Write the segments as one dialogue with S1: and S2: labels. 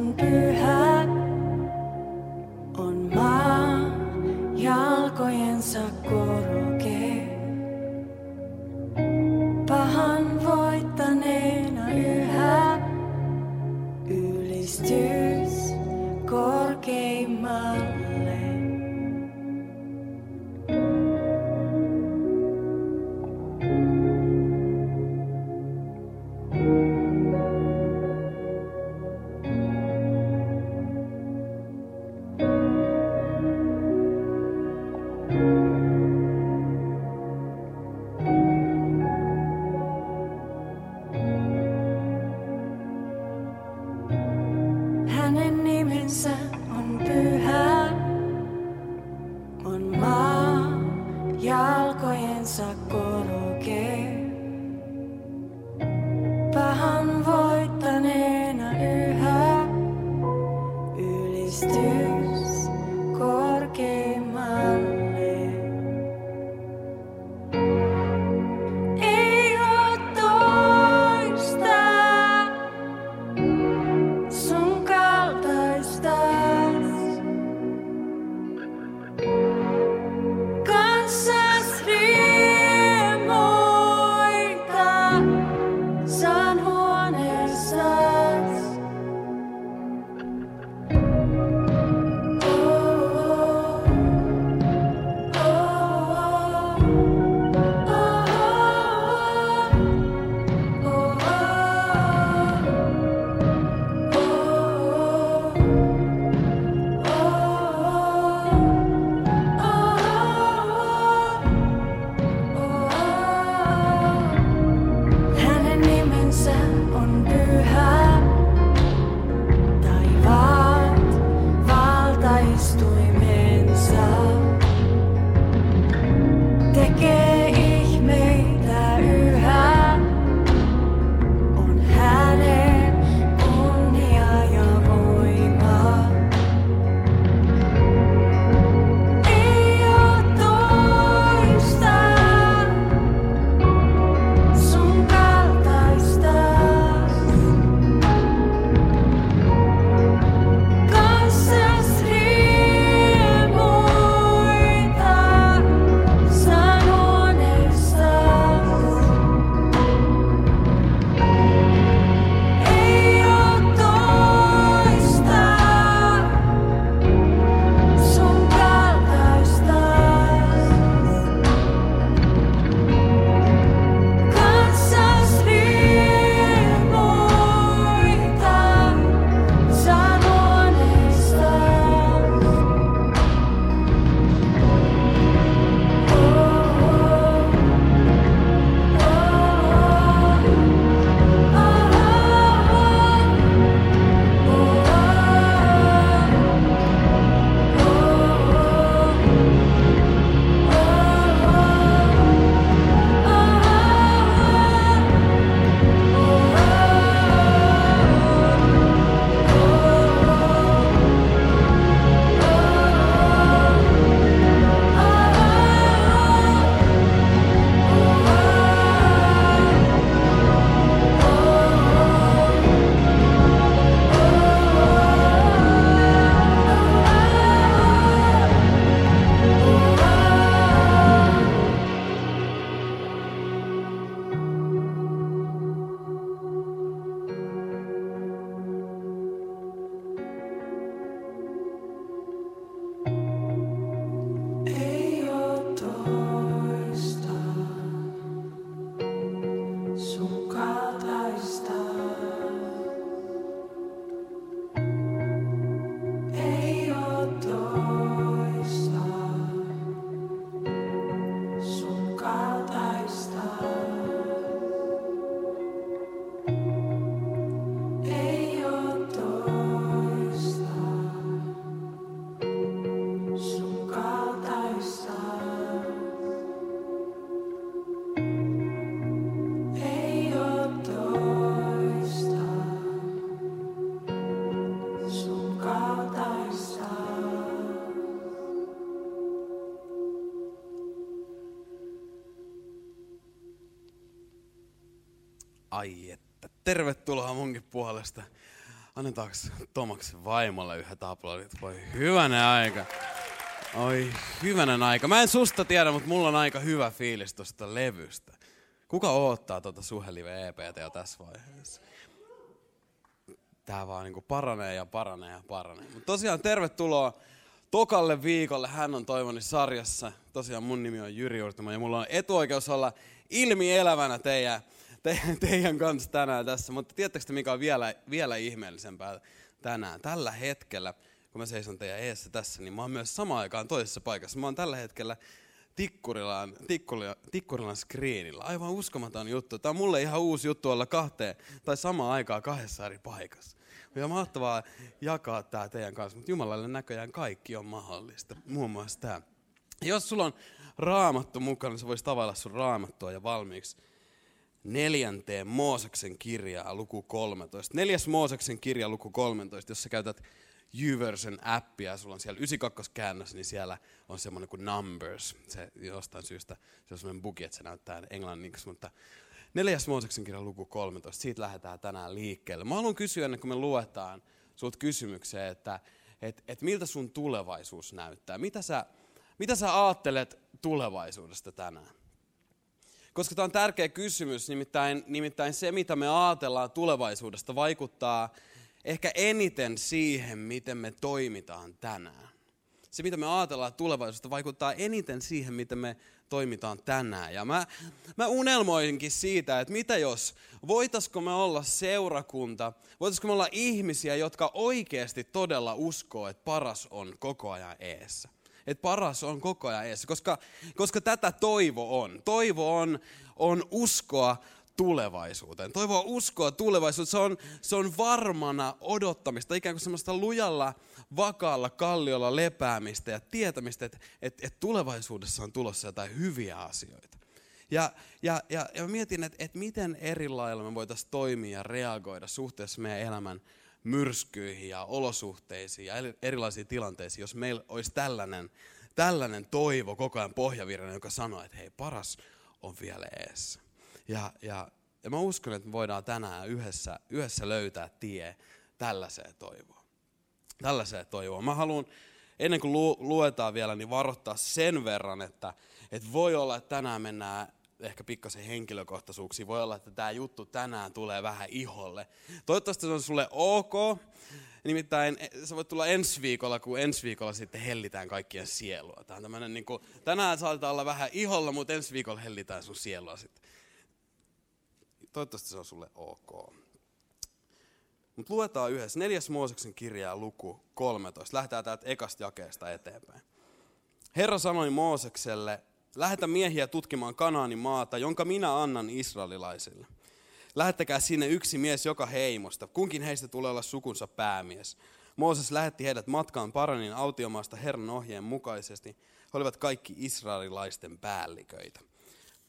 S1: nimensä on pyhä,
S2: Ai että. Tervetuloa munkin puolesta. Annetaanko Tomaksen vaimolle yhdet aplodit? Voi hyvänen aika. Oi hyvänen aika. Mä en susta tiedä, mutta mulla on aika hyvä fiilis tuosta levystä. Kuka odottaa tuota Suhelive EPtä jo tässä vaiheessa? Tää vaan niinku paranee ja paranee ja paranee. Mutta tosiaan tervetuloa tokalle viikolle. Hän on toivoni sarjassa. Tosiaan mun nimi on Jyri Urtimo ja mulla on etuoikeus olla ilmi elävänä teidän, te, teidän kanssa tänään tässä. Mutta tiedättekö te, mikä on vielä, vielä ihmeellisempää tänään? Tällä hetkellä, kun mä seison teidän eessä tässä, niin mä oon myös samaan aikaan toisessa paikassa. Mä oon tällä hetkellä Tikkurilan, Tikkurilan, Tikkurilan screenillä. Aivan uskomaton juttu. Tämä on mulle ihan uusi juttu olla kahteen tai samaan aikaan kahdessa eri paikassa. Ja mahtavaa jakaa tämä teidän kanssa, mutta Jumalalle näköjään kaikki on mahdollista, muun muassa tämä. Jos sulla on raamattu mukana, niin sä voisit tavailla sun raamattua ja valmiiksi neljänteen Mooseksen kirjaa, luku 13. Neljäs Mooseksen kirja, luku 13, jos sä käytät YouVersion appia, sulla on siellä 92 käännös, niin siellä on semmoinen kuin Numbers. Se jostain syystä, se on semmoinen bugi, että se näyttää englanniksi, mutta neljäs Mooseksen kirja luku 13, siitä lähdetään tänään liikkeelle. Mä haluan kysyä ennen kuin me luetaan sulta kysymykseen, että et, et miltä sun tulevaisuus näyttää? Mitä sä, mitä sä ajattelet tulevaisuudesta tänään? Koska tämä on tärkeä kysymys, nimittäin, nimittäin se, mitä me ajatellaan tulevaisuudesta, vaikuttaa ehkä eniten siihen, miten me toimitaan tänään. Se, mitä me ajatellaan tulevaisuudesta, vaikuttaa eniten siihen, miten me toimitaan tänään. Ja mä, mä unelmoinkin siitä, että mitä jos, voitaisiko me olla seurakunta, voitaisiko me olla ihmisiä, jotka oikeasti todella uskoo, että paras on koko ajan eessä. Että paras on koko ajan eessä, koska, koska tätä toivo on. Toivo on, on uskoa tulevaisuuteen. Toivoa uskoa tulevaisuuteen. Se on, se on varmana odottamista, ikään kuin semmoista lujalla, vakaalla kalliolla lepäämistä ja tietämistä, että, että, että tulevaisuudessa on tulossa jotain hyviä asioita. Ja, ja, ja, ja mietin, että, että miten eri lailla me voitaisiin toimia ja reagoida suhteessa meidän elämän myrskyihin ja olosuhteisiin ja erilaisiin tilanteisiin, jos meillä olisi tällainen, tällainen toivo koko ajan pohjavirran, joka sanoo, että hei, paras on vielä eessä. Ja, ja, ja mä uskon, että me voidaan tänään yhdessä, yhdessä löytää tie tällaiseen toivoon. Tällaiseen toivoon. Mä haluan, ennen kuin lu, luetaan vielä, niin varoittaa sen verran, että, että voi olla, että tänään mennään ehkä pikkasen henkilökohtaisuuksiin. Voi olla, että tämä juttu tänään tulee vähän iholle. Toivottavasti se on sulle ok. Nimittäin eh, se voi tulla ensi viikolla, kun ensi viikolla sitten hellitään kaikkien sielua. Tämä on niin kuin, tänään saatetaan olla vähän iholla, mutta ensi viikolla hellitään sun sielua sitten toivottavasti se on sulle ok. Mutta luetaan yhdessä. Neljäs Mooseksen kirjaa luku 13. Lähdetään täältä ekasta jakeesta eteenpäin. Herra sanoi Moosekselle, lähetä miehiä tutkimaan Kanaanin maata, jonka minä annan israelilaisille. Lähettäkää sinne yksi mies joka heimosta. Kunkin heistä tulee olla sukunsa päämies. Mooses lähetti heidät matkaan Paranin autiomaasta Herran ohjeen mukaisesti. He olivat kaikki israelilaisten päälliköitä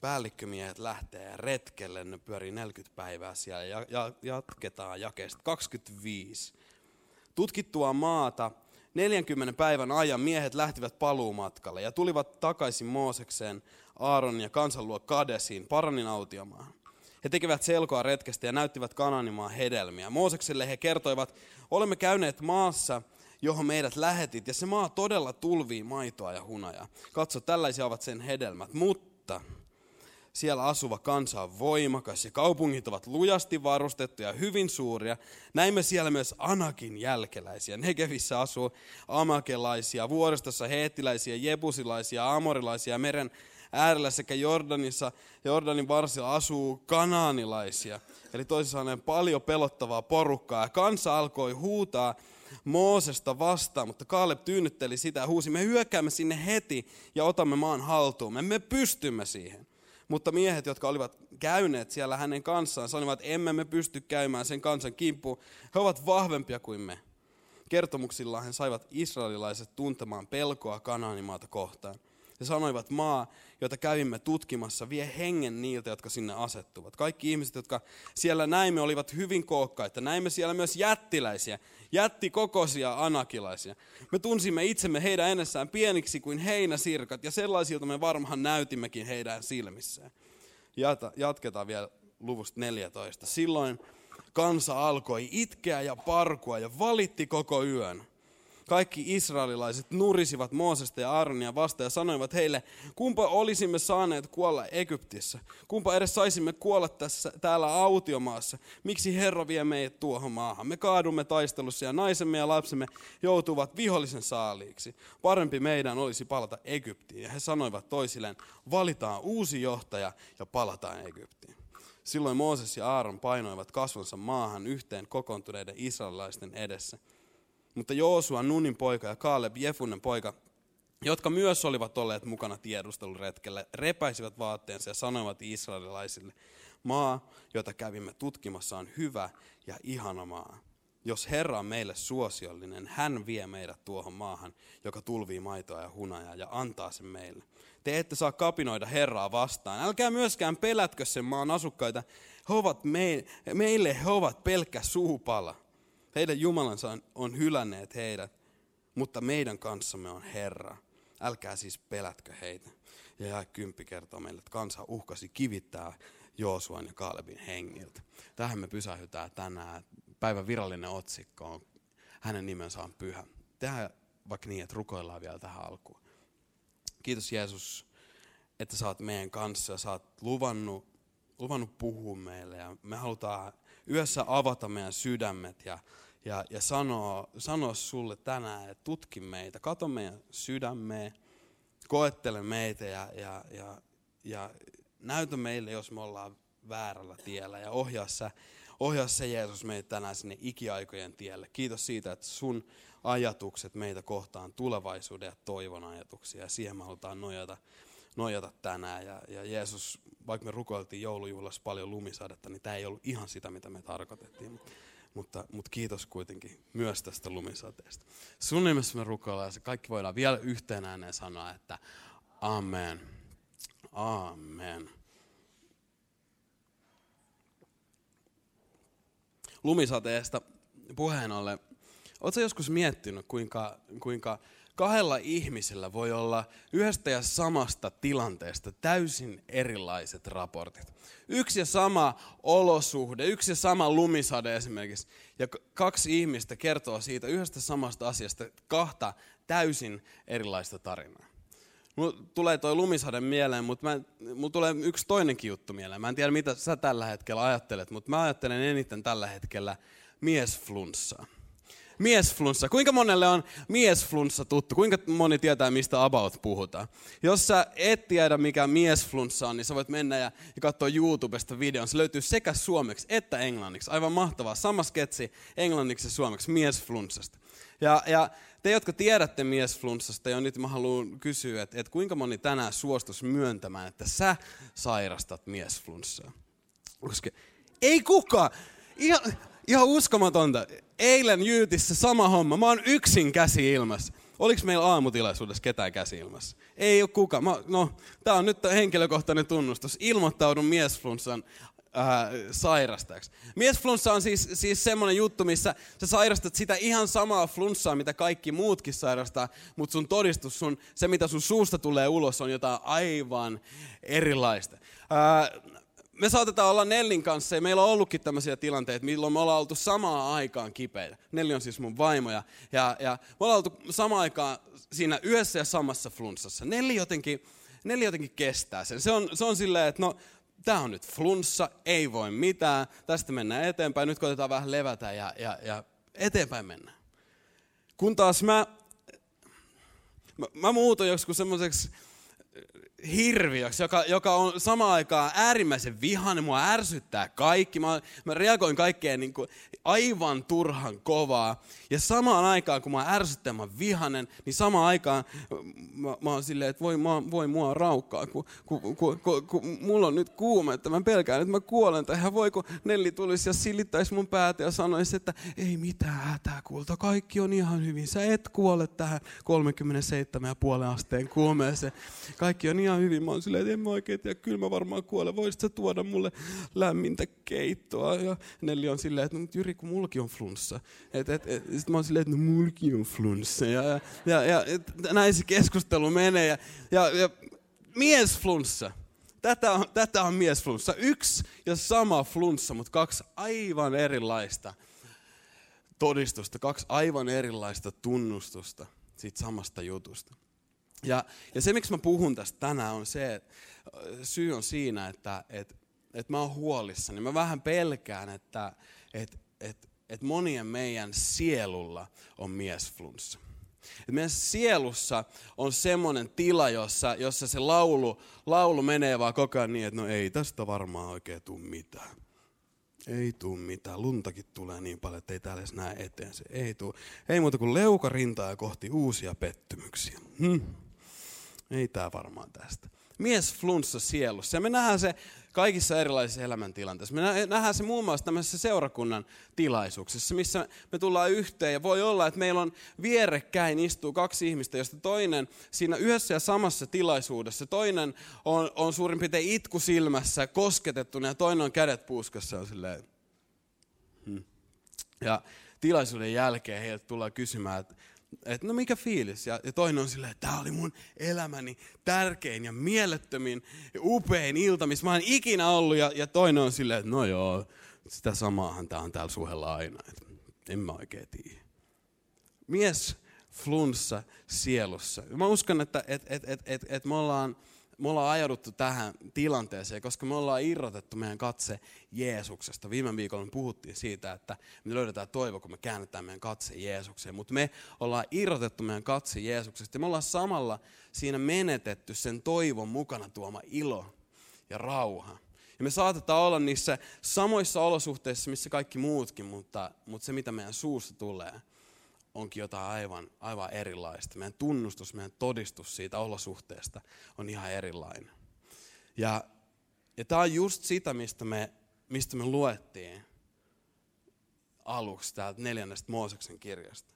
S2: päällikkömiehet lähtee retkelle, ne pyörii 40 päivää siellä ja, ja jatketaan jakeesta 25. Tutkittua maata 40 päivän ajan miehet lähtivät paluumatkalle ja tulivat takaisin Moosekseen, Aaron ja kansan luo Kadesiin, Paranin autiomaan. He tekivät selkoa retkestä ja näyttivät Kananimaan hedelmiä. Moosekselle he kertoivat, olemme käyneet maassa, johon meidät lähetit, ja se maa todella tulvii maitoa ja hunajaa. Katso, tällaisia ovat sen hedelmät, mutta siellä asuva kansa on voimakas ja kaupungit ovat lujasti varustettuja ja hyvin suuria. Näimme siellä myös Anakin jälkeläisiä. Negevissä asuu amakelaisia, vuoristossa heettiläisiä, jebusilaisia, amorilaisia, meren äärellä sekä Jordanissa, Jordanin varsilla asuu kanaanilaisia. Eli toisin sanoen paljon pelottavaa porukkaa. Ja kansa alkoi huutaa Moosesta vastaan, mutta Kaaleb tyynnytteli sitä ja huusi, me hyökkäämme sinne heti ja otamme maan haltuun. Me, me pystymme siihen. Mutta miehet, jotka olivat käyneet siellä hänen kanssaan, sanoivat, emme me pysty käymään sen kansan kimppuun. He ovat vahvempia kuin me. Kertomuksillaan he saivat israelilaiset tuntemaan pelkoa Kanaanimaata kohtaan. He sanoivat, maa, jota kävimme tutkimassa, vie hengen niiltä, jotka sinne asettuvat. Kaikki ihmiset, jotka siellä näimme, olivat hyvin kookkaita. Näimme siellä myös jättiläisiä, jättikokoisia anakilaisia. Me tunsimme itsemme heidän ennessään pieniksi kuin heinäsirkat, ja sellaisilta me varmaan näytimmekin heidän silmissään. Jata, jatketaan vielä luvusta 14. Silloin kansa alkoi itkeä ja parkua ja valitti koko yön. Kaikki israelilaiset nurisivat Moosesta ja Aaronia vastaan ja sanoivat heille, kumpa olisimme saaneet kuolla Egyptissä? Kumpa edes saisimme kuolla tässä, täällä autiomaassa? Miksi Herra vie meidät tuohon maahan? Me kaadumme taistelussa ja naisemme ja lapsemme joutuvat vihollisen saaliiksi. Parempi meidän olisi palata Egyptiin. Ja he sanoivat toisilleen, valitaan uusi johtaja ja palataan Egyptiin. Silloin Mooses ja Aaron painoivat kasvonsa maahan yhteen kokoontuneiden israelilaisten edessä. Mutta Joosua, Nunin poika ja Kaaleb, Jefunen poika, jotka myös olivat olleet mukana tiedusteluretkellä, repäisivät vaatteensa ja sanoivat israelilaisille, maa, jota kävimme tutkimassa, on hyvä ja ihana maa. Jos Herra on meille suosiollinen, hän vie meidät tuohon maahan, joka tulvii maitoa ja hunajaa ja antaa sen meille. Te ette saa kapinoida Herraa vastaan. Älkää myöskään pelätkö sen maan asukkaita. He ovat me, meille he ovat pelkkä suupala. Heidän Jumalansa on, hylänneet heidät, mutta meidän kanssamme on Herra. Älkää siis pelätkö heitä. Ja jää kymppi kertoo meille, että kansa uhkasi kivittää Joosuan ja Kaalebin hengiltä. Tähän me pysähytään tänään. Päivän virallinen otsikko on, hänen nimensä on pyhä. Tehdään vaikka niin, että rukoillaan vielä tähän alkuun. Kiitos Jeesus, että sä oot meidän kanssa ja sä oot luvannut, luvannut puhua meille. Ja me halutaan yössä avata meidän sydämet ja, ja, ja sanoa, sanoa sulle tänään, että tutki meitä, kato meidän sydämeen, koettele meitä ja, ja, ja, ja näytä meille, jos me ollaan väärällä tiellä ja ohjaa sä, ohjaa se Jeesus meitä tänään sinne ikiaikojen tielle. Kiitos siitä, että sun ajatukset meitä kohtaan tulevaisuuden ja toivon ajatuksia ja siihen me halutaan nojata, nojata tänään. Ja, ja Jeesus, vaikka me rukoiltiin joulujuhlassa paljon lumisadetta, niin tämä ei ollut ihan sitä, mitä me tarkoitettiin. Mutta, mutta kiitos kuitenkin myös tästä lumisateesta. Sun nimessä me rukoillaan ja kaikki voidaan vielä yhteen ääneen sanoa, että Amen. Amen. Lumisateesta puheen ollen, oletko joskus miettinyt, kuinka, kuinka kahdella ihmisellä voi olla yhdestä ja samasta tilanteesta täysin erilaiset raportit. Yksi ja sama olosuhde, yksi ja sama lumisade esimerkiksi, ja kaksi ihmistä kertoo siitä yhdestä samasta asiasta kahta täysin erilaista tarinaa. Mulla tulee toi lumisade mieleen, mutta mulla tulee yksi toinenkin juttu mieleen. Mä en tiedä, mitä sä tällä hetkellä ajattelet, mutta mä ajattelen eniten tällä hetkellä miesflunssaa miesflunssa. Kuinka monelle on miesflunssa tuttu? Kuinka moni tietää, mistä about puhutaan? Jos sä et tiedä, mikä miesflunssa on, niin sä voit mennä ja, ja katsoa YouTubesta videon. Se löytyy sekä suomeksi että englanniksi. Aivan mahtavaa. Sama sketsi englanniksi ja suomeksi miesflunssasta. Ja, ja te, jotka tiedätte miesflunssasta, ja nyt mä haluan kysyä, että, että kuinka moni tänään suostus myöntämään, että sä sairastat miesflunssaa? Koska ei kukaan. Ihan, ihan uskomatonta. Eilen Jyytissä sama homma. Mä oon yksin käsi ilmassa. Oliko meillä aamutilaisuudessa ketään käsi ilmassa? Ei ole kukaan. Mä, no, tää on nyt henkilökohtainen tunnustus. Ilmoittaudun miesflunssan äh, sairastajaksi. Miesflunssa on siis, siis semmoinen juttu, missä sä sairastat sitä ihan samaa flunssaa, mitä kaikki muutkin sairastaa, mutta sun todistus, sun, se mitä sun suusta tulee ulos, on jotain aivan erilaista. Äh, me saatetaan olla Nellin kanssa, ja meillä on ollutkin tämmöisiä tilanteita, milloin me ollaan oltu samaan aikaan kipeitä. Nelli on siis mun vaimo, ja, ja, ja me ollaan oltu samaan aikaan siinä yhdessä ja samassa flunssassa. Nelli jotenkin, Nelli jotenkin kestää sen. Se on, se on silleen, että no, tämä on nyt flunssa, ei voi mitään, tästä mennään eteenpäin, nyt koitetaan vähän levätä ja, ja, ja eteenpäin mennään. Kun taas mä, mä, mä muutoin joskus semmoiseksi hirviöksi, joka, joka on samaan aikaan äärimmäisen vihainen, mua ärsyttää kaikki. Mä, mä reagoin kaikkeen niin kuin aivan turhan kovaa. Ja samaan aikaan, kun mä ärsyttää, mä vihanen, niin samaan aikaan mä, mä oon silleen, että voi, mä, voi mua raukkaa, kun, kun, kun, kun, kun mulla on nyt kuume, että mä pelkään, että mä kuolen. Tai hän voi, kun Nelli tulisi ja silittäisi mun päätä ja sanoisi, että ei mitään hätää kulta, kaikki on ihan hyvin. Sä et kuole tähän 37,5 asteen kuumeeseen. Kaikki on ihan hyvin. Mä oon silleen, että en mä oikein tiedä, kyllä mä varmaan kuolen. Voisit sä tuoda mulle lämmintä keittoa? Ja Nelli on silleen, että no, Jyri, kun mullakin on flunssa. Et, et, et, sitten mä oon silleen, että no mullakin on flunssa. Ja, ja, ja, ja et, näin se keskustelu menee. Ja, ja, ja mies flunssa. Tätä on, tätä on miesflunssa. Yksi ja sama flunssa, mutta kaksi aivan erilaista todistusta, kaksi aivan erilaista tunnustusta siitä samasta jutusta. Ja, ja se, miksi mä puhun tästä tänään, on se, että syy on siinä, että, että, että mä oon huolissani. Mä vähän pelkään, että, että, että, että monien meidän sielulla on miesflunssa. Et meidän sielussa on semmoinen tila, jossa, jossa se laulu, laulu menee vaan koko ajan niin, että no ei tästä varmaan oikein tule mitään. Ei tuu mitään. Luntakin tulee niin paljon, että ei täällä edes näe eteen. Se ei tuu. Ei muuta kuin leukarintaa ja kohti uusia pettymyksiä. Hm. Ei tää varmaan tästä. Mies flunssa sielussa. Ja me nähdään se kaikissa erilaisissa elämäntilanteissa. Me nähdään se muun muassa tämmöisessä seurakunnan tilaisuuksissa, missä me tullaan yhteen. Ja voi olla, että meillä on vierekkäin istuu kaksi ihmistä, josta toinen siinä yhdessä ja samassa tilaisuudessa, toinen on, on suurin piirtein itku silmässä, kosketettuna ja toinen on kädet puuskassa ja silleen, hmm. Ja tilaisuuden jälkeen heiltä tullaan kysymään, että että no mikä fiilis? Ja, ja toinen on silleen, että tämä oli mun elämäni tärkein ja mielettömin ja upein ilta, missä mä oon ikinä ollut. Ja, ja toinen on silleen, että no joo, sitä samaahan tää on täällä suhella aina. Et en mä oikein tiedä. Mies flunssa sielussa. Mä uskon, että et, et, et, et, et me ollaan me ollaan ajauduttu tähän tilanteeseen, koska me ollaan irrotettu meidän katse Jeesuksesta. Viime viikolla me puhuttiin siitä, että me löydetään toivo, kun me käännetään meidän katse Jeesukseen. Mutta me ollaan irrotettu meidän katse Jeesuksesta ja me ollaan samalla siinä menetetty sen toivon mukana tuoma ilo ja rauha. Ja me saatetaan olla niissä samoissa olosuhteissa, missä kaikki muutkin, mutta, mutta se mitä meidän suusta tulee – onkin jotain aivan, aivan erilaista. Meidän tunnustus, meidän todistus siitä olosuhteesta on ihan erilainen. Ja, ja tämä on just sitä, mistä me, mistä me luettiin aluksi täältä neljännestä Mooseksen kirjasta.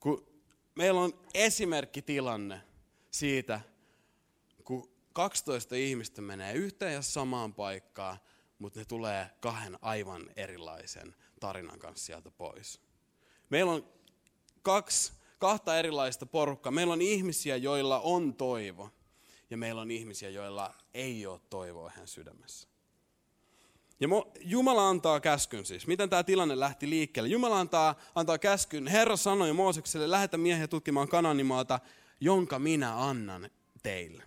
S2: Kun meillä on esimerkkitilanne siitä, kun 12 ihmistä menee yhteen ja samaan paikkaan, mutta ne tulee kahden aivan erilaisen tarinan kanssa sieltä pois. Meillä on kaksi, kahta erilaista porukkaa. Meillä on ihmisiä, joilla on toivo. Ja meillä on ihmisiä, joilla ei ole toivoa hän sydämessä. Ja Jumala antaa käskyn siis. Miten tämä tilanne lähti liikkeelle? Jumala antaa, antaa käskyn. Herra sanoi Moosekselle, lähetä miehiä tutkimaan Kananimaata, jonka minä annan teille.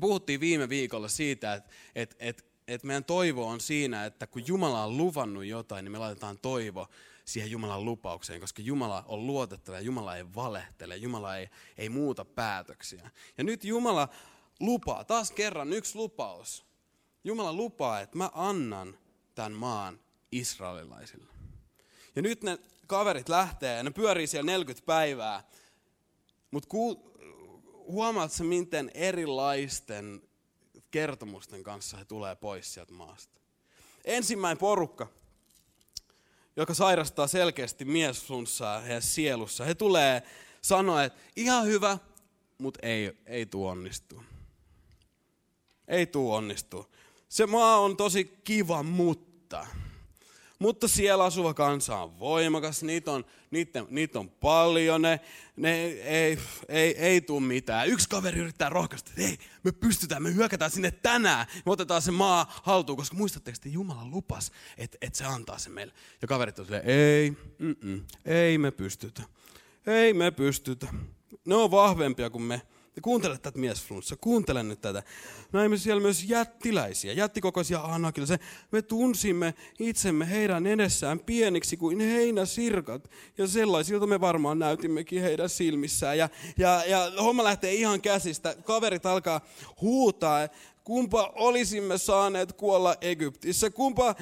S2: Puhuttiin viime viikolla siitä, että, että, että, että meidän toivo on siinä, että kun Jumala on luvannut jotain, niin me laitetaan toivo siihen Jumalan lupaukseen, koska Jumala on luotettava ja Jumala ei valehtele, Jumala ei, ei muuta päätöksiä. Ja nyt Jumala lupaa, taas kerran yksi lupaus. Jumala lupaa, että mä annan tämän maan israelilaisille. Ja nyt ne kaverit lähtee ja ne pyörii siellä 40 päivää. Mutta huomaatko miten erilaisten kertomusten kanssa he tulee pois sieltä maasta? Ensimmäinen porukka, joka sairastaa selkeästi miesflunssaa heidän sielussa. He tulee sanoa, että ihan hyvä, mutta ei, ei tuu onnistu. Ei tuu onnistu. Se maa on tosi kiva, mutta mutta siellä asuva kansa on voimakas, niitä on, niitä, niitä on paljon, ne, ne ei, ei, ei tule mitään. Yksi kaveri yrittää rohkaista, että hei, me pystytään, me hyökätään sinne tänään, me otetaan se maa haltuun, koska muistatteko, että Jumala lupas, että, että se antaa se meille. Ja kaverit on silleen, ei, mm-mm, ei me pystytä, ei me pystytä. Ne on vahvempia kuin me. Kuuntele tätä miesflunssa, kuuntele nyt tätä. Näimme siellä myös jättiläisiä, jättikokoisia Se Me tunsimme itsemme heidän edessään pieniksi kuin heinäsirkat. Ja sellaisilta me varmaan näytimmekin heidän silmissään. Ja, ja, ja homma lähtee ihan käsistä. Kaverit alkaa huutaa, kumpa olisimme saaneet kuolla Egyptissä. Kumpa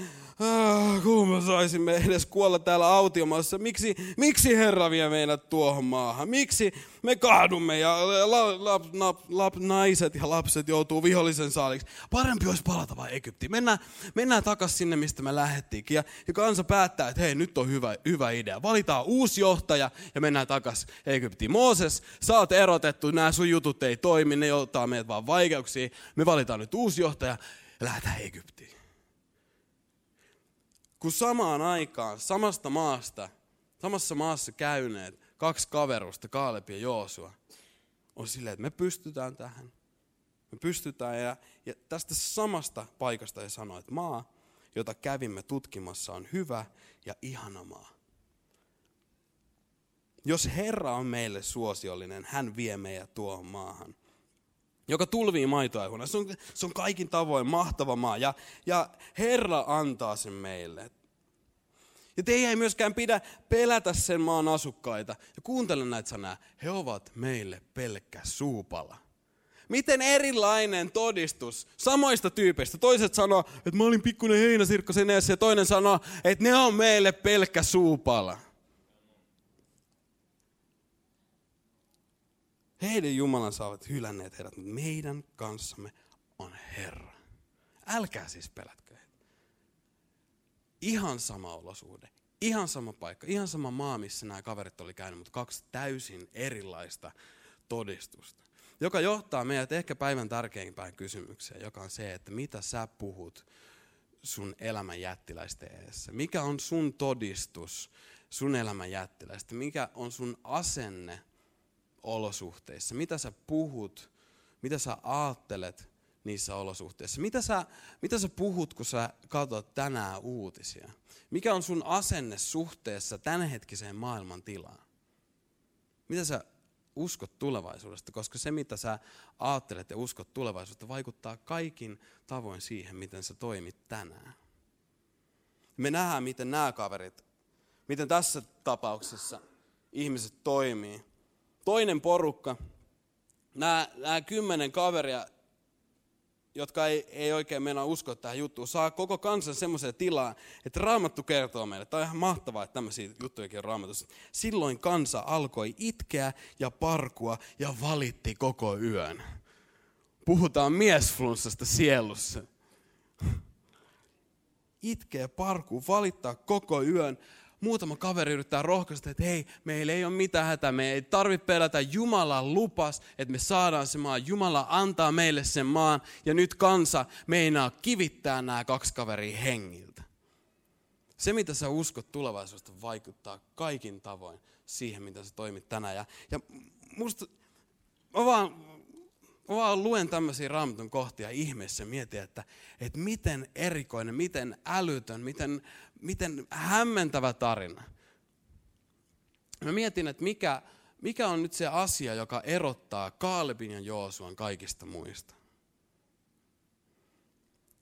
S2: kun me saisimme edes kuolla täällä autiomaassa. Miksi, miksi Herra vie meidät tuohon maahan? Miksi me kaadumme ja la, la, la, la, naiset ja lapset joutuu vihollisen saaliksi? Parempi olisi palata vain Egyptiin. Mennään, mennään takaisin sinne, mistä me lähdettiinkin. Ja, ja kansa päättää, että hei, nyt on hyvä, hyvä idea. Valitaan uusi johtaja ja mennään takaisin Egyptiin. Mooses, sä oot erotettu, nämä sun jutut ei toimi, ne joutaa meidät vaan vaikeuksiin. Me valitaan nyt uusi johtaja ja lähdetään Egyptiin kun samaan aikaan samasta maasta, samassa maassa käyneet kaksi kaverusta, Kaalep ja Joosua, on silleen, että me pystytään tähän. Me pystytään ja, ja tästä samasta paikasta ei sanoa, että maa, jota kävimme tutkimassa, on hyvä ja ihana maa. Jos Herra on meille suosiollinen, hän vie meidät tuohon maahan, joka tulvii maitoa Se on, se on kaikin tavoin mahtava maa ja, ja Herra antaa sen meille. Ja teidän ei myöskään pidä pelätä sen maan asukkaita. Ja kuuntele näitä sanoja. He ovat meille pelkkä suupala. Miten erilainen todistus samoista tyypeistä. Toiset sanoo, että mä olin pikkuinen heinäsirkko sen edessä, ja toinen sanoo, että ne on meille pelkkä suupala. Heidän Jumalansa ovat hylänneet heidät, mutta meidän kanssamme on Herra. Älkää siis heitä. Ihan sama olosuhde, ihan sama paikka, ihan sama maa, missä nämä kaverit oli käynyt, mutta kaksi täysin erilaista todistusta. Joka johtaa meidät ehkä päivän tärkeimpään kysymykseen, joka on se, että mitä sä puhut sun elämän jättiläisten edessä. Mikä on sun todistus sun elämän jättiläistä? Mikä on sun asenne olosuhteissa? Mitä sä puhut? Mitä sä ajattelet niissä olosuhteissa? Mitä sä, mitä sä puhut, kun sä katsot tänään uutisia? Mikä on sun asenne suhteessa tämänhetkiseen maailman tilaan? Mitä sä uskot tulevaisuudesta, koska se mitä sä ajattelet ja uskot tulevaisuudesta vaikuttaa kaikin tavoin siihen, miten sä toimit tänään. Me nähdään, miten nämä kaverit, miten tässä tapauksessa ihmiset toimii. Toinen porukka, nämä, nämä kymmenen kaveria, jotka ei, ei oikein mennä uskoa tähän juttuun, saa koko kansan semmoiseen tilaan, että Raamattu kertoo meille, tämä on ihan mahtavaa, että tämmöisiä juttujakin on Raamatussa. Silloin kansa alkoi itkeä ja parkua ja valitti koko yön. Puhutaan miesflunssasta sielussa. Itkeä, parkuu, valittaa koko yön muutama kaveri yrittää rohkaista, että hei, meillä ei ole mitään hätää, me ei tarvitse pelätä. Jumala lupas, että me saadaan se maa. Jumala antaa meille sen maan ja nyt kansa meinaa kivittää nämä kaksi kaveria hengiltä. Se, mitä sä uskot tulevaisuudesta, vaikuttaa kaikin tavoin siihen, mitä sä toimit tänään. Ja, ja musta, mä vaan, mä vaan luen tämmöisiä raamatun kohtia ihmeessä mietin, että, että miten erikoinen, miten älytön, miten miten hämmentävä tarina. Mä mietin, että mikä, mikä on nyt se asia, joka erottaa Kaalebin ja Joosuan kaikista muista.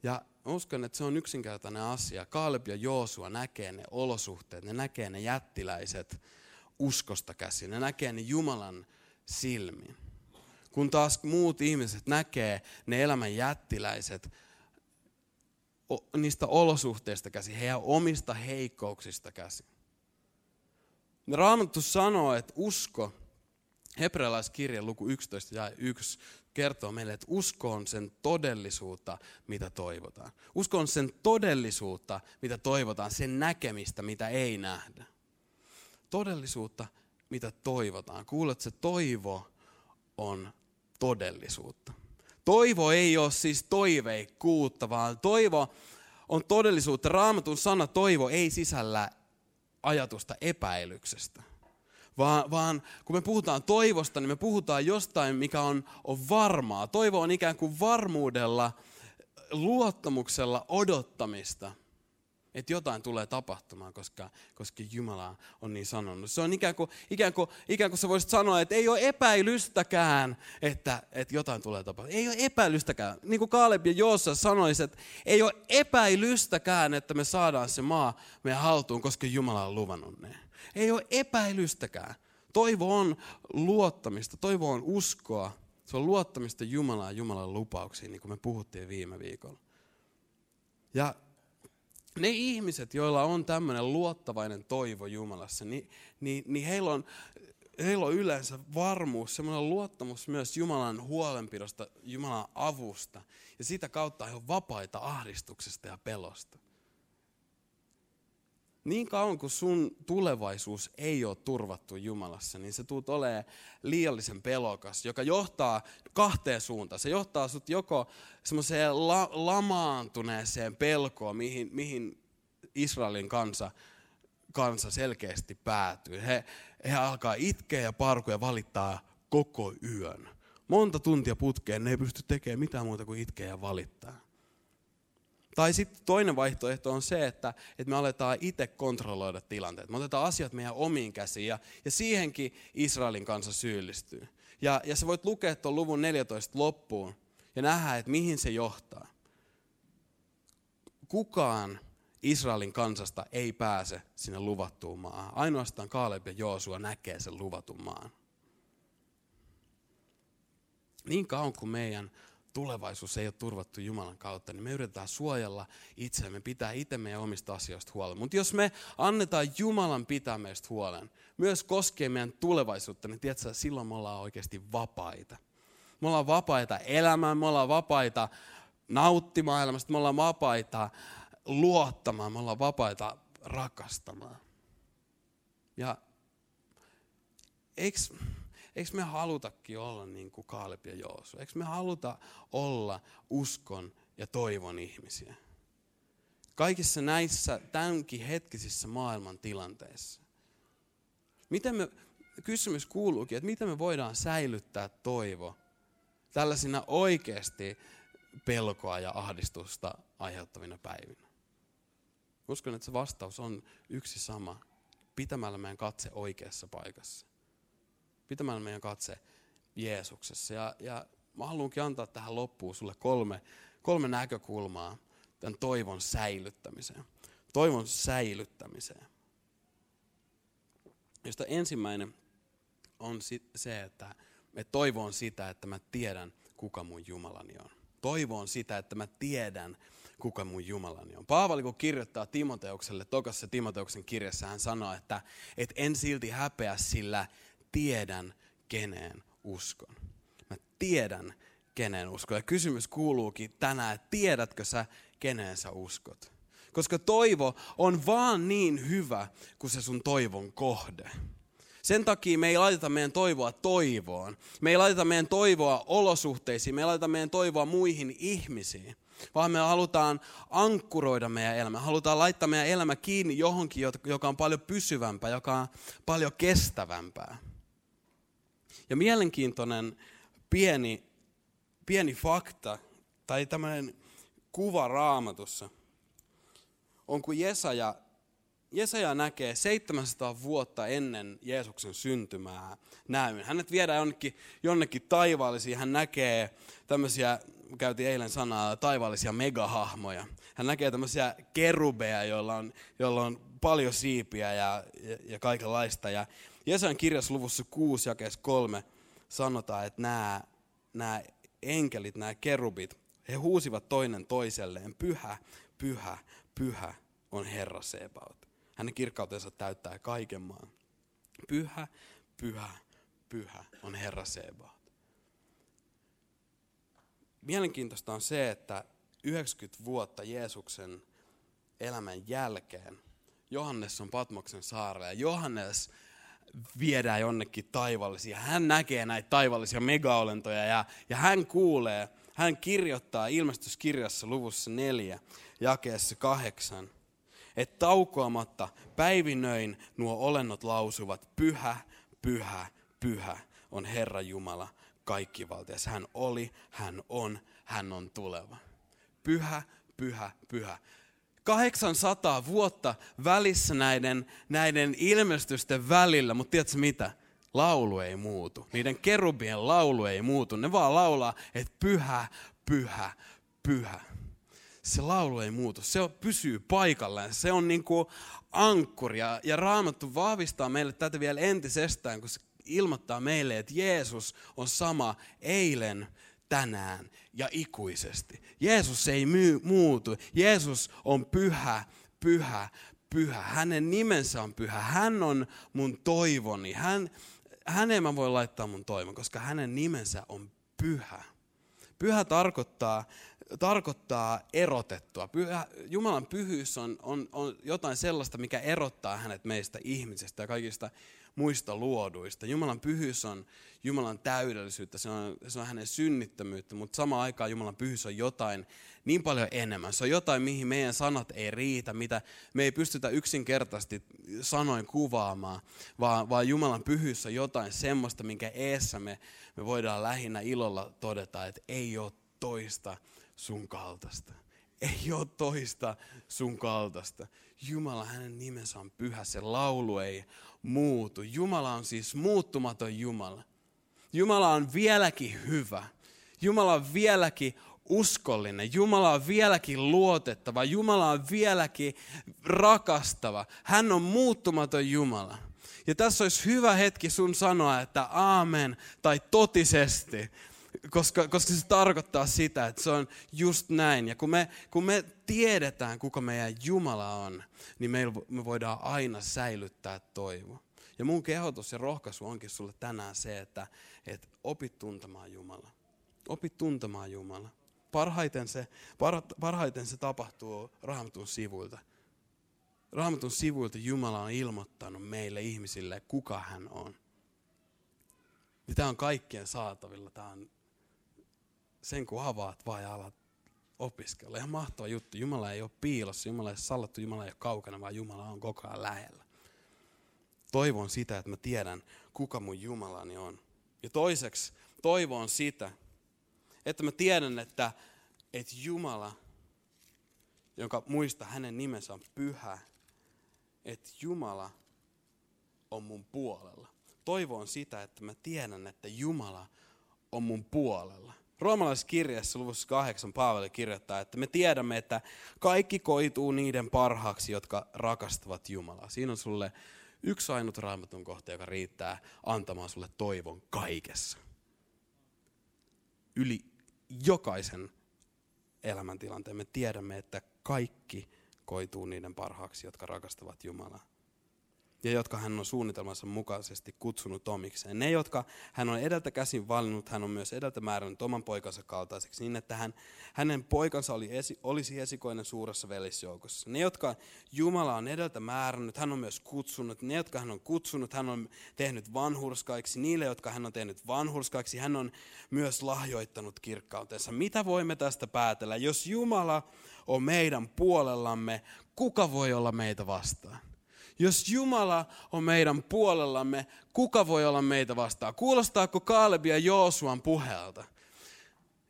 S2: Ja uskon, että se on yksinkertainen asia. Kaaleb ja Joosua näkee ne olosuhteet, ne näkee ne jättiläiset uskosta käsin, ne näkee ne Jumalan silmin. Kun taas muut ihmiset näkee ne elämän jättiläiset niistä olosuhteista käsi, heidän omista heikkouksista käsi. Raamattu sanoo, että usko, hebrealaiskirjan luku 11 ja 1 kertoo meille, että usko on sen todellisuutta, mitä toivotaan. Usko on sen todellisuutta, mitä toivotaan, sen näkemistä, mitä ei nähdä. Todellisuutta, mitä toivotaan. Kuulet, se toivo on todellisuutta. Toivo ei ole siis toiveikkuutta, vaan toivo on todellisuutta. Raamatun sana toivo ei sisällä ajatusta epäilyksestä. Vaan, vaan kun me puhutaan toivosta, niin me puhutaan jostain, mikä on, on varmaa. Toivo on ikään kuin varmuudella, luottamuksella odottamista että jotain tulee tapahtumaan, koska, koska Jumala on niin sanonut. Se on ikään kuin, ikään kuin, ikään kuin sä voisit sanoa, että ei ole epäilystäkään, että, että jotain tulee tapahtumaan. Ei ole epäilystäkään. Niin kuin Kaaleb ja Joosa sanoisivat, että ei ole epäilystäkään, että me saadaan se maa meidän haltuun, koska Jumala on luvannut ne. Ei ole epäilystäkään. Toivo on luottamista, toivo on uskoa. Se on luottamista Jumalaan ja Jumalan lupauksiin, niin kuin me puhuttiin viime viikolla. Ja ne ihmiset, joilla on tämmöinen luottavainen toivo Jumalassa, niin, niin, niin heillä, on, heillä on yleensä varmuus, semmoinen luottamus myös Jumalan huolenpidosta, Jumalan avusta. Ja sitä kautta he on vapaita ahdistuksesta ja pelosta. Niin kauan kuin sun tulevaisuus ei ole turvattu Jumalassa, niin se tuut olemaan liiallisen pelokas, joka johtaa kahteen suuntaan. Se johtaa sut joko semmoiseen la- lamaantuneeseen pelkoon, mihin, mihin Israelin kansa, kansa selkeästi päätyy. He, he alkaa itkeä ja parkuja valittaa koko yön. monta tuntia putkeen, ne ei pysty tekemään mitään muuta kuin itkeä ja valittaa. Tai sitten toinen vaihtoehto on se, että, että me aletaan itse kontrolloida tilanteet. Me otetaan asiat meidän omiin käsiin ja, ja siihenkin Israelin kanssa syyllistyy. Ja, ja sä voit lukea tuon luvun 14 loppuun ja nähdä, että mihin se johtaa. Kukaan Israelin kansasta ei pääse sinne luvattuun maahan. Ainoastaan Kaaleb ja Joosua näkee sen luvatun maan. Niin kauan kuin meidän tulevaisuus ei ole turvattu Jumalan kautta, niin me yritetään suojella itseämme, pitää itse meidän omista asioista huolen. Mutta jos me annetaan Jumalan pitää meistä huolen, myös koskee meidän tulevaisuutta, niin tiedätkö, silloin me ollaan oikeasti vapaita. Me ollaan vapaita elämään, me ollaan vapaita nauttimaan elämästä, me ollaan vapaita luottamaan, me ollaan vapaita rakastamaan. Ja eikö, eikö me halutakin olla niin kuin Kaalep ja Joosu? Eikö me haluta olla uskon ja toivon ihmisiä? Kaikissa näissä tämänkin hetkisissä maailman tilanteissa. Miten me, kysymys kuuluukin, että miten me voidaan säilyttää toivo tällaisina oikeasti pelkoa ja ahdistusta aiheuttavina päivinä? Uskon, että se vastaus on yksi sama. Pitämällä meidän katse oikeassa paikassa. Pitämällä meidän katse Jeesuksessa. Ja, ja mä haluankin antaa tähän loppuun sulle kolme, kolme näkökulmaa tämän toivon säilyttämiseen. Toivon säilyttämiseen. Josta ensimmäinen on se, että me toivon sitä, että mä tiedän, kuka mun Jumalani on. Toivon sitä, että mä tiedän, kuka mun Jumalani on. Paavali kun kirjoittaa Timoteukselle, tokassa Timoteuksen kirjassa hän sanoo, että, että en silti häpeä, sillä tiedän, keneen uskon. Mä tiedän, keneen uskon. Ja kysymys kuuluukin tänään, että tiedätkö sä, keneen sä uskot? Koska toivo on vaan niin hyvä kuin se sun toivon kohde. Sen takia me ei laiteta meidän toivoa toivoon. Me ei laiteta meidän toivoa olosuhteisiin, me ei laiteta meidän toivoa muihin ihmisiin vaan me halutaan ankkuroida meidän elämä. Halutaan laittaa meidän elämä kiinni johonkin, joka on paljon pysyvämpää, joka on paljon kestävämpää. Ja mielenkiintoinen pieni, pieni fakta, tai tämmöinen kuva raamatussa, on kun Jesaja, Jesaja näkee 700 vuotta ennen Jeesuksen syntymää näyn. Hänet viedään jonnekin, jonnekin taivaallisiin, hän näkee tämmöisiä käytiin eilen sanaa taivaallisia megahahmoja. Hän näkee tämmöisiä kerubeja, joilla on, joilla on paljon siipiä ja, ja, ja kaikenlaista. Ja Jesajan kirjassa luvussa 6 jakeessa 3 sanotaan, että nämä, nämä enkelit, nämä kerubit, he huusivat toinen toiselleen, pyhä, pyhä, pyhä on Herra Sebaot. Hänen kirkkautensa täyttää kaiken maan. Pyhä, pyhä, pyhä on Herra Sebaot mielenkiintoista on se, että 90 vuotta Jeesuksen elämän jälkeen Johannes on Patmoksen saarella Johannes viedään jonnekin taivallisia. Hän näkee näitä taivallisia megaolentoja ja, ja hän kuulee, hän kirjoittaa ilmestyskirjassa luvussa neljä, jakeessa kahdeksan, että taukoamatta päivinöin nuo olennot lausuvat, pyhä, pyhä, pyhä on Herra Jumala, kaikkivaltias. Hän oli, hän on, hän on tuleva. Pyhä, pyhä, pyhä. 800 vuotta välissä näiden, näiden ilmestysten välillä, mutta tiedätkö mitä? Laulu ei muutu. Niiden kerubien laulu ei muutu. Ne vaan laulaa, että pyhä, pyhä, pyhä. Se laulu ei muutu. Se pysyy paikallaan. Se on niin kuin ankkuri. Ja, ja Raamattu vahvistaa meille tätä vielä entisestään, kun se ilmoittaa meille, että Jeesus on sama eilen, tänään ja ikuisesti. Jeesus ei myy, muutu. Jeesus on pyhä, pyhä, pyhä. Hänen nimensä on pyhä. Hän on mun toivoni. Hän, häneen mä voin laittaa mun toivon, koska hänen nimensä on pyhä. Pyhä tarkoittaa, tarkoittaa erotettua. Pyhä, Jumalan pyhyys on, on, on jotain sellaista, mikä erottaa hänet meistä ihmisistä ja kaikista muista luoduista. Jumalan pyhyys on Jumalan täydellisyyttä, se on, se on hänen synnittömyyttä, mutta samaan aikaan Jumalan pyhyys on jotain niin paljon enemmän. Se on jotain, mihin meidän sanat ei riitä, mitä me ei pystytä yksinkertaisesti sanoin kuvaamaan, vaan, vaan Jumalan pyhyys on jotain semmoista, minkä eessä me, me voidaan lähinnä ilolla todeta, että ei ole toista sun kaltaista. Ei ole toista sun kaltaista. Jumala, hänen nimensä on pyhä, se laulu ei muutu. Jumala on siis muuttumaton Jumala. Jumala on vieläkin hyvä. Jumala on vieläkin uskollinen. Jumala on vieläkin luotettava. Jumala on vieläkin rakastava. Hän on muuttumaton Jumala. Ja tässä olisi hyvä hetki sun sanoa, että aamen tai totisesti, koska, koska se tarkoittaa sitä, että se on just näin. Ja kun me, kun me tiedetään, kuka meidän Jumala on, niin me, voidaan aina säilyttää toivo. Ja mun kehotus ja rohkaisu onkin sulle tänään se, että, että opit tuntemaan Jumala. Opit tuntemaan Jumala. Parhaiten se, parhaiten se tapahtuu Raamatun sivuilta. Raamatun sivuilta Jumala on ilmoittanut meille ihmisille, kuka hän on. Ja tämä on kaikkien saatavilla. Tämä on sen, kun avaat vai alat opiskella. Ihan mahtava juttu. Jumala ei ole piilossa, Jumala ei ole sallattu, Jumala ei ole kaukana, vaan Jumala on koko ajan lähellä. Toivon sitä, että mä tiedän, kuka mun Jumalani on. Ja toiseksi toivon sitä, että mä tiedän, että, että Jumala, jonka muista hänen nimensä on pyhä, että Jumala on mun puolella. Toivon sitä, että mä tiedän, että Jumala on mun puolella. Roomalaiskirjassa luvussa 8 Paavali kirjoittaa, että me tiedämme, että kaikki koituu niiden parhaaksi, jotka rakastavat Jumalaa. Siinä on sulle yksi ainut raamatun kohta, joka riittää antamaan sulle toivon kaikessa. Yli jokaisen elämäntilanteen me tiedämme, että kaikki koituu niiden parhaaksi, jotka rakastavat Jumalaa ja jotka hän on suunnitelmansa mukaisesti kutsunut omikseen. Ne, jotka hän on edeltä käsin valinnut, hän on myös edeltä määrännyt oman poikansa kaltaiseksi, niin että hän, hänen poikansa oli esi, olisi esikoinen suuressa velisjoukossa. Ne, jotka Jumala on edeltä määrännyt, hän on myös kutsunut. Ne, jotka hän on kutsunut, hän on tehnyt vanhurskaiksi. Niille, jotka hän on tehnyt vanhurskaiksi, hän on myös lahjoittanut kirkkautensa. Mitä voimme tästä päätellä? Jos Jumala on meidän puolellamme, kuka voi olla meitä vastaan? Jos Jumala on meidän puolellamme, kuka voi olla meitä vastaan? Kuulostaako Kaaleb ja Joosuan puheelta?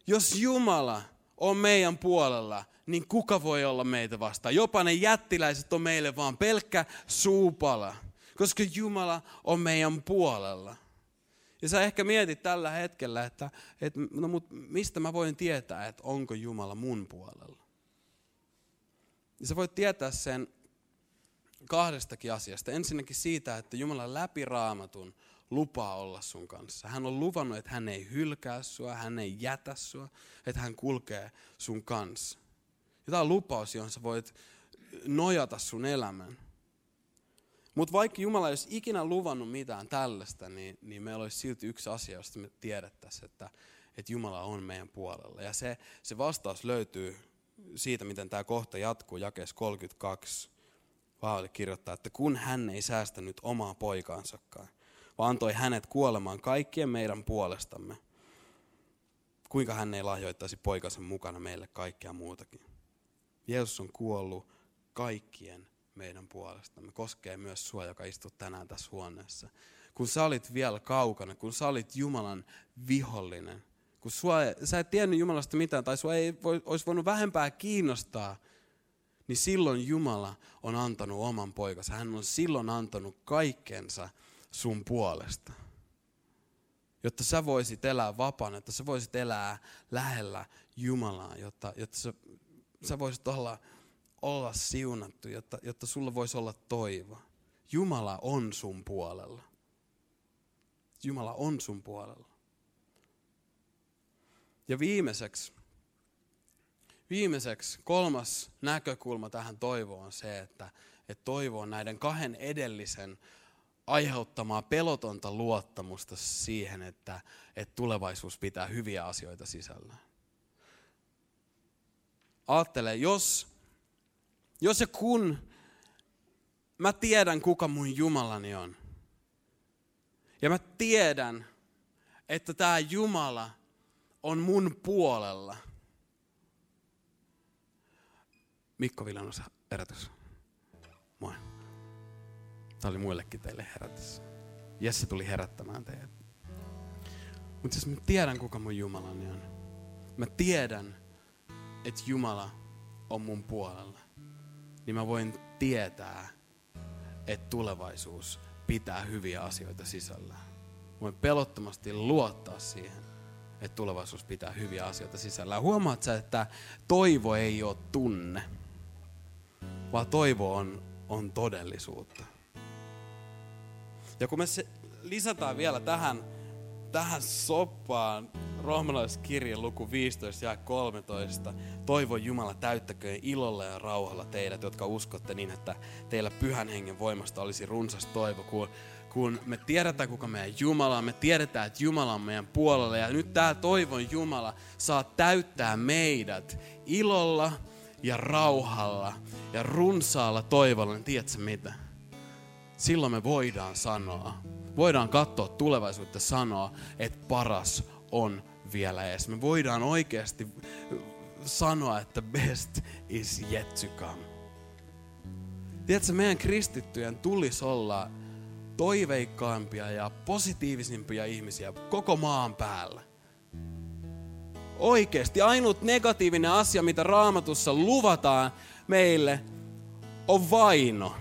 S2: Jos Jumala on meidän puolella, niin kuka voi olla meitä vastaan? Jopa ne jättiläiset on meille vaan pelkkä suupala, koska Jumala on meidän puolella. Ja sä ehkä mietit tällä hetkellä, että, että no mut mistä mä voin tietää, että onko Jumala mun puolella. Ja sä voit tietää sen kahdestakin asiasta. Ensinnäkin siitä, että Jumala läpi raamatun lupaa olla sun kanssa. Hän on luvannut, että hän ei hylkää sua, hän ei jätä sua, että hän kulkee sun kanssa. Ja tämä on lupaus, johon sä voit nojata sun elämän. Mutta vaikka Jumala ei olisi ikinä luvannut mitään tällaista, niin, niin meillä olisi silti yksi asia, josta me tiedettäisiin, että, että Jumala on meidän puolella. Ja se, se vastaus löytyy siitä, miten tämä kohta jatkuu jakeessa 32. Paavali kirjoittaa, että kun hän ei säästänyt omaa poikaansakaan, vaan antoi hänet kuolemaan kaikkien meidän puolestamme, kuinka hän ei lahjoittaisi poikansa mukana meille kaikkea muutakin. Jeesus on kuollut kaikkien meidän puolestamme. Koskee myös sua, joka istut tänään tässä huoneessa. Kun sä olit vielä kaukana, kun sä olit Jumalan vihollinen, kun sua, sä et tiennyt Jumalasta mitään, tai sua ei voi, olisi voinut vähempää kiinnostaa – niin silloin Jumala on antanut oman poikansa. Hän on silloin antanut kaikkensa sun puolesta. Jotta sä voisit elää vapaana, jotta sä voisit elää lähellä Jumalaa, jotta, jotta sä, sä voisit olla, olla siunattu, jotta, jotta sulla voisi olla toivo. Jumala on sun puolella. Jumala on sun puolella. Ja viimeiseksi, viimeiseksi kolmas näkökulma tähän toivoon on se, että, että toivo on näiden kahden edellisen aiheuttamaa pelotonta luottamusta siihen, että, että tulevaisuus pitää hyviä asioita sisällä. Ajattele, jos, jos ja kun mä tiedän, kuka mun Jumalani on, ja mä tiedän, että tämä Jumala on mun puolella – Mikko Vilanus herätys. Moi. Tämä oli muillekin teille herätys. Jesse tuli herättämään teidät. Mutta jos mä tiedän, kuka mun Jumalani on. Mä tiedän, että Jumala on mun puolella. Niin mä voin tietää, että tulevaisuus pitää hyviä asioita sisällään. Voin pelottomasti luottaa siihen, että tulevaisuus pitää hyviä asioita sisällään. Huomaat sä, että toivo ei ole tunne, vaan toivo on, on todellisuutta. Ja kun me se, lisätään vielä tähän, tähän soppaan Roomalaiskirjan luku 15 ja 13. Toivo Jumala täyttäköön ilolla ja rauhalla teidät, jotka uskotte niin, että teillä pyhän hengen voimasta olisi runsas toivo, kun, kun me tiedetään, kuka meidän Jumala on, me tiedetään, että Jumala on meidän puolella. Ja nyt tämä toivon Jumala saa täyttää meidät ilolla ja rauhalla ja runsaalla toivolla. Niin tiedätkö mitä? Silloin me voidaan sanoa, voidaan katsoa tulevaisuutta sanoa, että paras on vielä edes. Me voidaan oikeasti sanoa, että best is yet to come. Tiedätkö, meidän kristittyjen tulisi olla toiveikkaampia ja positiivisimpia ihmisiä koko maan päällä. Oikeasti ainut negatiivinen asia, mitä raamatussa luvataan meille, on vaino.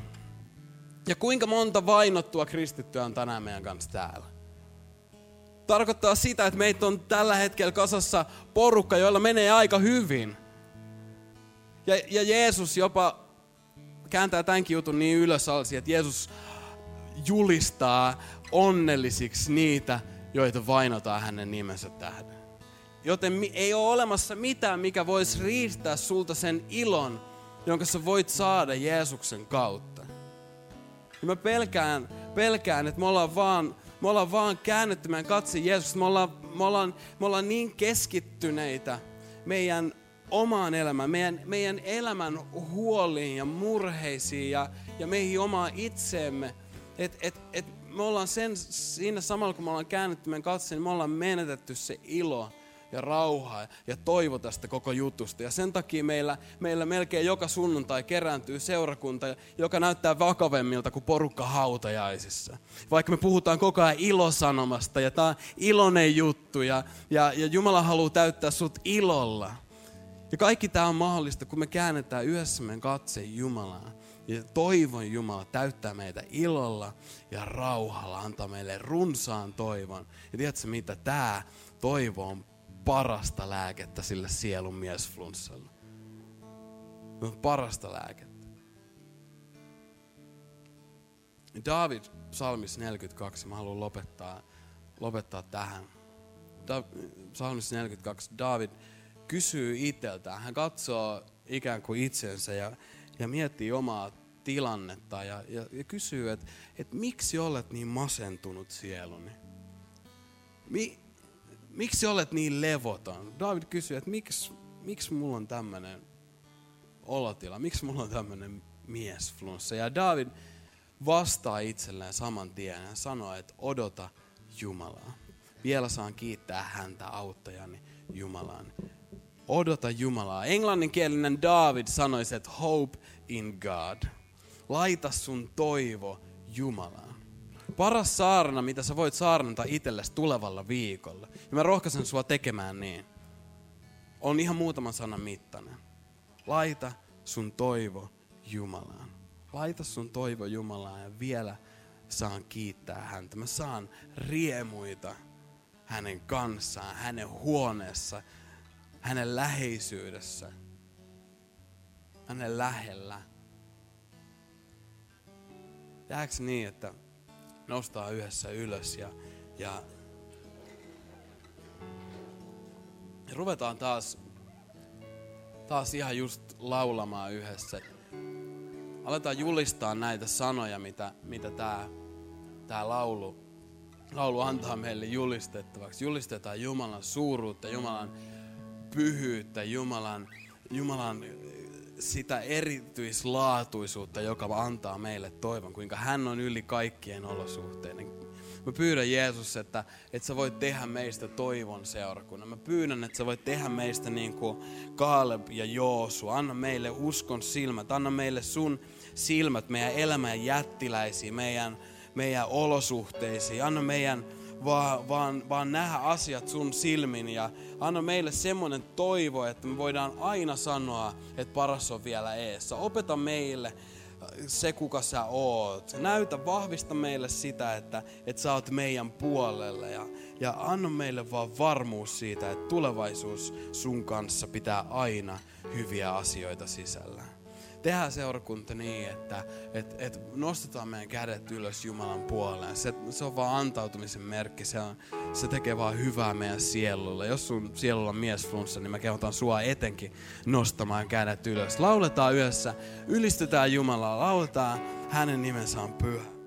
S2: Ja kuinka monta vainottua kristittyä on tänään meidän kanssa täällä? Tarkoittaa sitä, että meitä on tällä hetkellä kasassa porukka, joilla menee aika hyvin. Ja, ja Jeesus jopa kääntää tämänkin jutun niin ylös alsi, että Jeesus julistaa onnellisiksi niitä, joita vainotaan hänen nimensä tähden. Joten ei ole olemassa mitään, mikä voisi riistää sulta sen ilon, jonka sä voit saada Jeesuksen kautta. Ja mä pelkään, pelkään, että me ollaan vaan, me ollaan vaan käännetty meidän katse Jeesus. Me ollaan, me, ollaan, me ollaan niin keskittyneitä meidän omaan elämään, meidän, meidän elämän huoliin ja murheisiin ja, ja meihin omaan itseemme. Että et, et me ollaan sen, siinä samalla, kun me ollaan käännetty meidän katseen, niin me ollaan menetetty se ilo ja rauha ja toivo tästä koko jutusta. Ja sen takia meillä, meillä melkein joka sunnuntai kerääntyy seurakunta, joka näyttää vakavemmilta kuin porukka hautajaisissa. Vaikka me puhutaan koko ajan ilosanomasta ja tämä on iloinen juttu ja, ja, ja Jumala haluaa täyttää sut ilolla. Ja kaikki tämä on mahdollista, kun me käännetään yhdessä meidän katse Jumalaan. Ja toivon Jumala täyttää meitä ilolla ja rauhalla, antaa meille runsaan toivon. Ja tiedätkö mitä? Tämä toivo on parasta lääkettä sille sielun miesflunssalle. On parasta lääkettä. David, psalmis 42, mä haluan lopettaa, lopettaa tähän. Da, psalmis 42, David kysyy itseltään, hän katsoo ikään kuin itsensä ja, ja miettii omaa tilannetta ja, ja, ja kysyy, että et miksi olet niin masentunut sieluni? Mi, miksi olet niin levoton? David kysyy, että miksi, miksi mulla on tämmöinen olotila, miksi mulla on tämmöinen miesflunssa? Ja David vastaa itselleen saman tien ja sanoo, että odota Jumalaa. Vielä saan kiittää häntä auttajani Jumalaan. Odota Jumalaa. Englanninkielinen David sanoisi, että hope in God. Laita sun toivo Jumalaan. Paras saarna, mitä sä voit saarnata itsellesi tulevalla viikolla. Ja mä rohkaisen sua tekemään niin. On ihan muutaman sanan mittainen. Laita sun toivo Jumalaan. Laita sun toivo Jumalaan ja vielä saan kiittää häntä. Mä saan riemuita hänen kanssaan, hänen huoneessa, hänen läheisyydessä, hänen lähellä. Jääkö niin, että nostaa yhdessä ylös ja, ja, ja ruvetaan taas, taas ihan just laulamaan yhdessä. Aletaan julistaa näitä sanoja, mitä, mitä tämä tää laulu, laulu antaa meille julistettavaksi. Julistetaan Jumalan suuruutta, Jumalan pyhyyttä, Jumalan, Jumalan sitä erityislaatuisuutta, joka antaa meille toivon, kuinka hän on yli kaikkien olosuhteiden. Mä pyydän Jeesus, että, että sä voit tehdä meistä toivon seurakunnan. Mä pyydän, että sä voit tehdä meistä niin kuin Kaaleb ja Joosu. Anna meille uskon silmät, anna meille sun silmät meidän elämän jättiläisiin, meidän, meidän olosuhteisiin. Anna meidän vaan, vaan, vaan nähdä asiat sun silmin ja anna meille semmoinen toivo, että me voidaan aina sanoa, että paras on vielä eessä. Opeta meille se, kuka sä oot. Näytä, vahvista meille sitä, että, että sä oot meidän puolelle ja, ja anna meille vaan varmuus siitä, että tulevaisuus sun kanssa pitää aina hyviä asioita sisällä tehdään seurakunta niin, että et, et nostetaan meidän kädet ylös Jumalan puoleen. Se, se on vaan antautumisen merkki. Se, on, se tekee vaan hyvää meidän sielulle. Jos sun sielulla on miesflunssa, niin mä kehotan sua etenkin nostamaan kädet ylös. Lauletaan yhdessä, ylistetään Jumalaa, lauletaan hänen nimensä on pyhä.